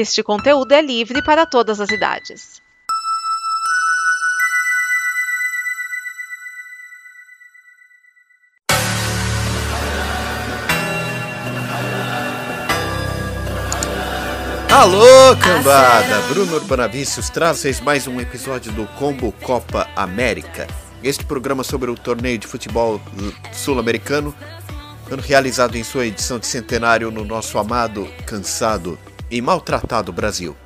Este conteúdo é livre para todas as idades. Alô, cambada! Bruno Urbanavícios traz vocês mais um episódio do Combo Copa América. Este programa sobre o torneio de futebol sul-americano, realizado em sua edição de centenário no nosso amado, cansado e maltratado Brasil.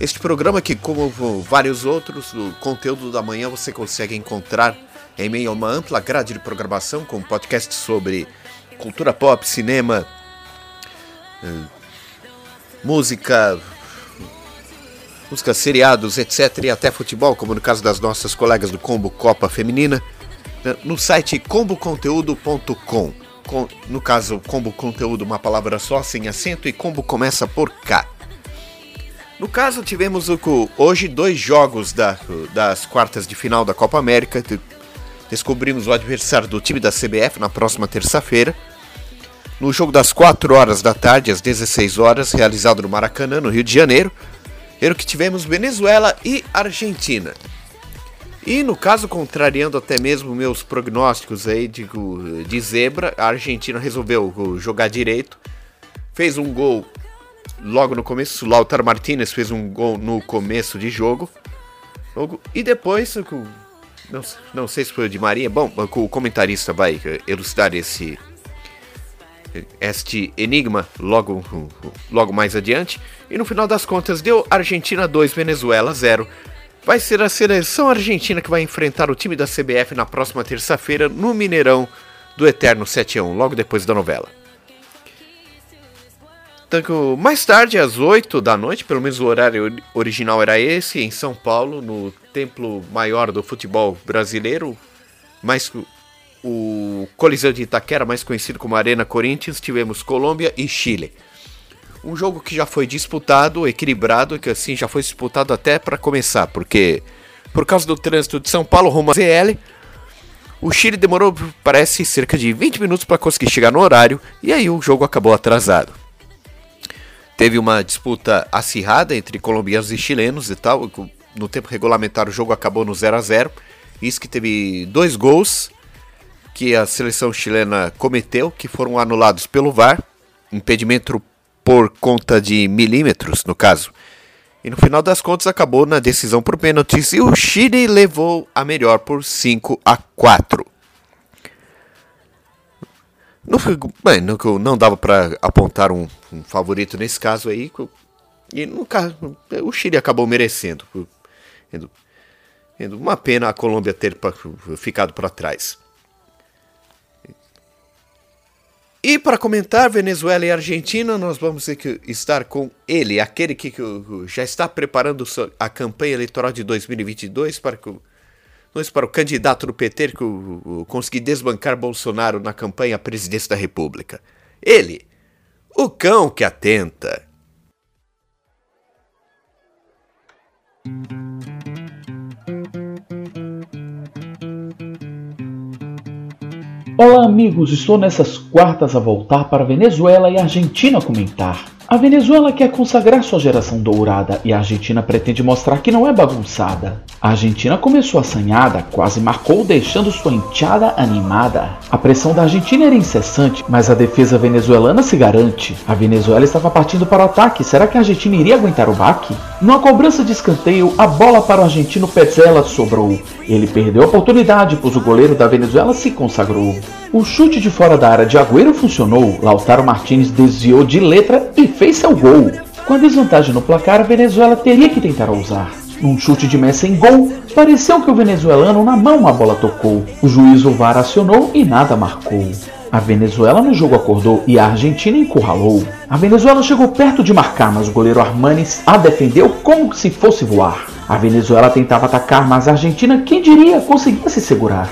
Este programa que, como vários outros, o conteúdo da manhã você consegue encontrar em meio a uma ampla grade de programação com podcasts sobre cultura pop, cinema, eh, música, música, seriados, etc. e até futebol, como no caso das nossas colegas do Combo Copa Feminina, né, no site comboconteúdo.com. No caso, combo conteúdo, uma palavra só, sem acento, e combo começa por K. No caso, tivemos hoje dois jogos da, das quartas de final da Copa América. Descobrimos o adversário do time da CBF na próxima terça-feira. No jogo das 4 horas da tarde, às 16 horas, realizado no Maracanã, no Rio de Janeiro, era que tivemos Venezuela e Argentina. E no caso, contrariando até mesmo meus prognósticos aí de, de zebra, a Argentina resolveu jogar direito, fez um gol logo no começo, Lautaro Martinez fez um gol no começo de jogo, e depois, não, não sei se foi o de Maria, bom, o comentarista vai elucidar esse, este enigma logo, logo mais adiante. E no final das contas deu Argentina 2, Venezuela 0. Vai ser a seleção argentina que vai enfrentar o time da CBF na próxima terça-feira no Mineirão do Eterno 7 a 1, logo depois da novela. Então, mais tarde, às 8 da noite, pelo menos o horário original era esse, em São Paulo, no Templo Maior do Futebol Brasileiro, mais o Coliseu de Itaquera, mais conhecido como Arena Corinthians, tivemos Colômbia e Chile. Um jogo que já foi disputado, equilibrado, que assim já foi disputado até para começar, porque por causa do trânsito de São Paulo rumo a ZL, o Chile demorou, parece, cerca de 20 minutos para conseguir chegar no horário, e aí o jogo acabou atrasado. Teve uma disputa acirrada entre colombianos e chilenos e tal. No tempo regulamentar o jogo acabou no 0 a 0 Isso que teve dois gols que a seleção chilena cometeu, que foram anulados pelo VAR, impedimento por conta de milímetros, no caso. E no final das contas acabou na decisão por pênaltis e o Chile levou a melhor por 5 a 4. Não, bem, não, não dava para apontar um, um, favorito nesse caso aí. E caso, o Chile acabou merecendo. Uma pena a Colômbia ter ficado para trás. E para comentar Venezuela e Argentina, nós vamos estar com ele, aquele que já está preparando a campanha eleitoral de 2022 para que para o candidato do PT que conseguir desbancar Bolsonaro na campanha à presidência da República. Ele, o cão que atenta. Olá amigos, estou nessas quartas a voltar para Venezuela e Argentina comentar. A Venezuela quer consagrar sua geração dourada e a Argentina pretende mostrar que não é bagunçada. A Argentina começou assanhada, quase marcou, deixando sua enteada animada. A pressão da Argentina era incessante, mas a defesa venezuelana se garante. A Venezuela estava partindo para o ataque, será que a Argentina iria aguentar o baque? Numa cobrança de escanteio, a bola para o argentino Petzela sobrou. Ele perdeu a oportunidade, pois o goleiro da Venezuela se consagrou. O chute de fora da área de Agüero funcionou, Lautaro Martinez desviou de letra e fez seu gol. Com a desvantagem no placar, a Venezuela teria que tentar ousar. Num chute de Messi em gol, pareceu que o venezuelano na mão a bola tocou. O juiz o VAR acionou e nada marcou. A Venezuela no jogo acordou e a Argentina encurralou. A Venezuela chegou perto de marcar, mas o goleiro Armanes a defendeu como se fosse voar. A Venezuela tentava atacar, mas a Argentina, quem diria, conseguia se segurar.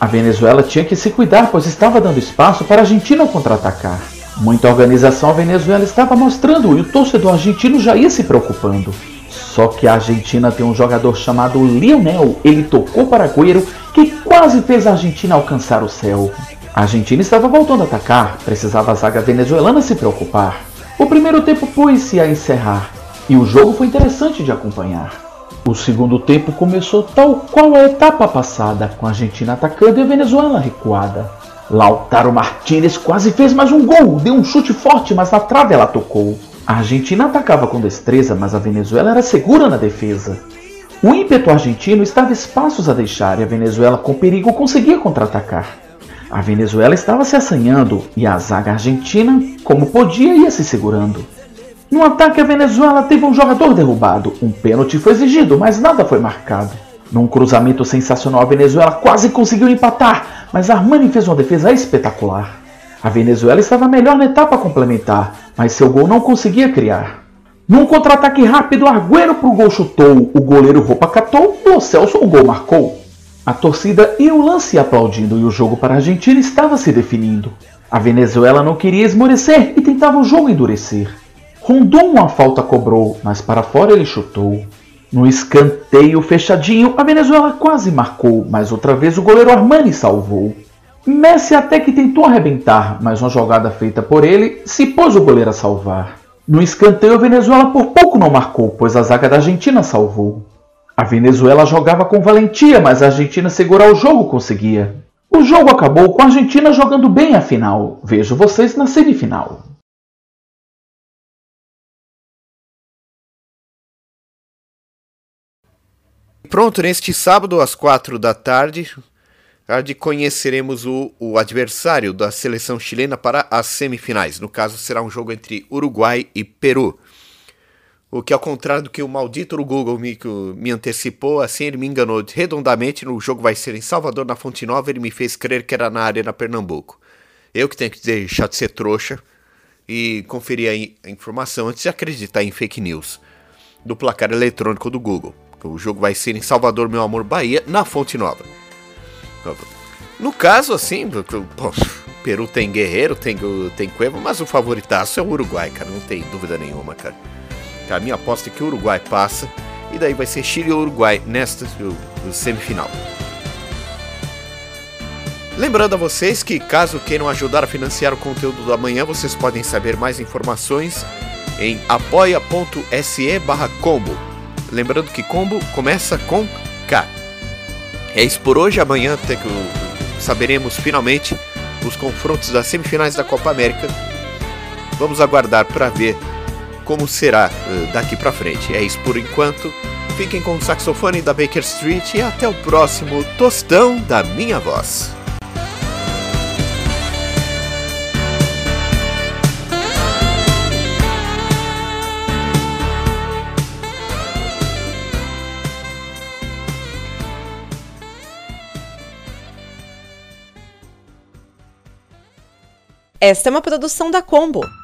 A Venezuela tinha que se cuidar, pois estava dando espaço para a Argentina contra-atacar. Muita organização a Venezuela estava mostrando e o torcedor argentino já ia se preocupando. Só que a Argentina tem um jogador chamado Lionel. Ele tocou para Agüero, que quase fez a Argentina alcançar o céu. A Argentina estava voltando a atacar, precisava a zaga venezuelana se preocupar. O primeiro tempo pôs-se a encerrar. e o jogo foi interessante de acompanhar. O segundo tempo começou tal qual a etapa passada, com a Argentina atacando e a Venezuela recuada. Lautaro Martinez quase fez mais um gol, deu um chute forte, mas na trave ela tocou. A Argentina atacava com destreza, mas a Venezuela era segura na defesa. O ímpeto argentino estava espaços a deixar e a Venezuela com perigo conseguia contra-atacar. A Venezuela estava se assanhando e a zaga argentina, como podia, ia se segurando. No ataque, a Venezuela teve um jogador derrubado. Um pênalti foi exigido, mas nada foi marcado. Num cruzamento sensacional, a Venezuela quase conseguiu empatar, mas Armani fez uma defesa espetacular. A Venezuela estava melhor na etapa complementar, mas seu gol não conseguia criar. Num contra-ataque rápido, Arguero pro gol chutou, o goleiro Roupa catou, o Celso o gol marcou. A torcida ia o lance aplaudindo e o jogo para a Argentina estava se definindo. A Venezuela não queria esmorecer e tentava o jogo endurecer. Rondon uma falta cobrou, mas para fora ele chutou. No escanteio fechadinho, a Venezuela quase marcou, mas outra vez o goleiro Armani salvou. Messi até que tentou arrebentar, mas uma jogada feita por ele se pôs o goleiro a salvar. No escanteio, a Venezuela por pouco não marcou, pois a zaga da Argentina salvou. A Venezuela jogava com valentia, mas a Argentina segurar o jogo conseguia. O jogo acabou com a Argentina jogando bem a final. Vejo vocês na semifinal. Pronto, neste sábado às quatro da tarde, tarde conheceremos o, o adversário da seleção chilena para as semifinais. No caso, será um jogo entre Uruguai e Peru. O que, ao contrário do que o maldito Google me, me antecipou, assim ele me enganou redondamente. No jogo vai ser em Salvador, na Fonte Nova. Ele me fez crer que era na Arena Pernambuco. Eu que tenho que deixar de ser trouxa e conferir a, a informação antes de acreditar em fake news do placar eletrônico do Google. O jogo vai ser em Salvador, meu amor, Bahia, na Fonte Nova. No caso, assim, pô, Peru tem Guerreiro, tem, tem Cueva, mas o favoritaço é o Uruguai, cara, não tem dúvida nenhuma, cara. A minha aposta é que o Uruguai passa, e daí vai ser Chile e Uruguai nesta semifinal. Lembrando a vocês que, caso queiram ajudar a financiar o conteúdo do amanhã, vocês podem saber mais informações em apoia.se combo Lembrando que combo começa com K. É isso por hoje. Amanhã saberemos finalmente os confrontos das semifinais da Copa América. Vamos aguardar para ver como será uh, daqui para frente. É isso por enquanto. Fiquem com o saxofone da Baker Street e até o próximo Tostão da Minha Voz. Esta é uma produção da Combo.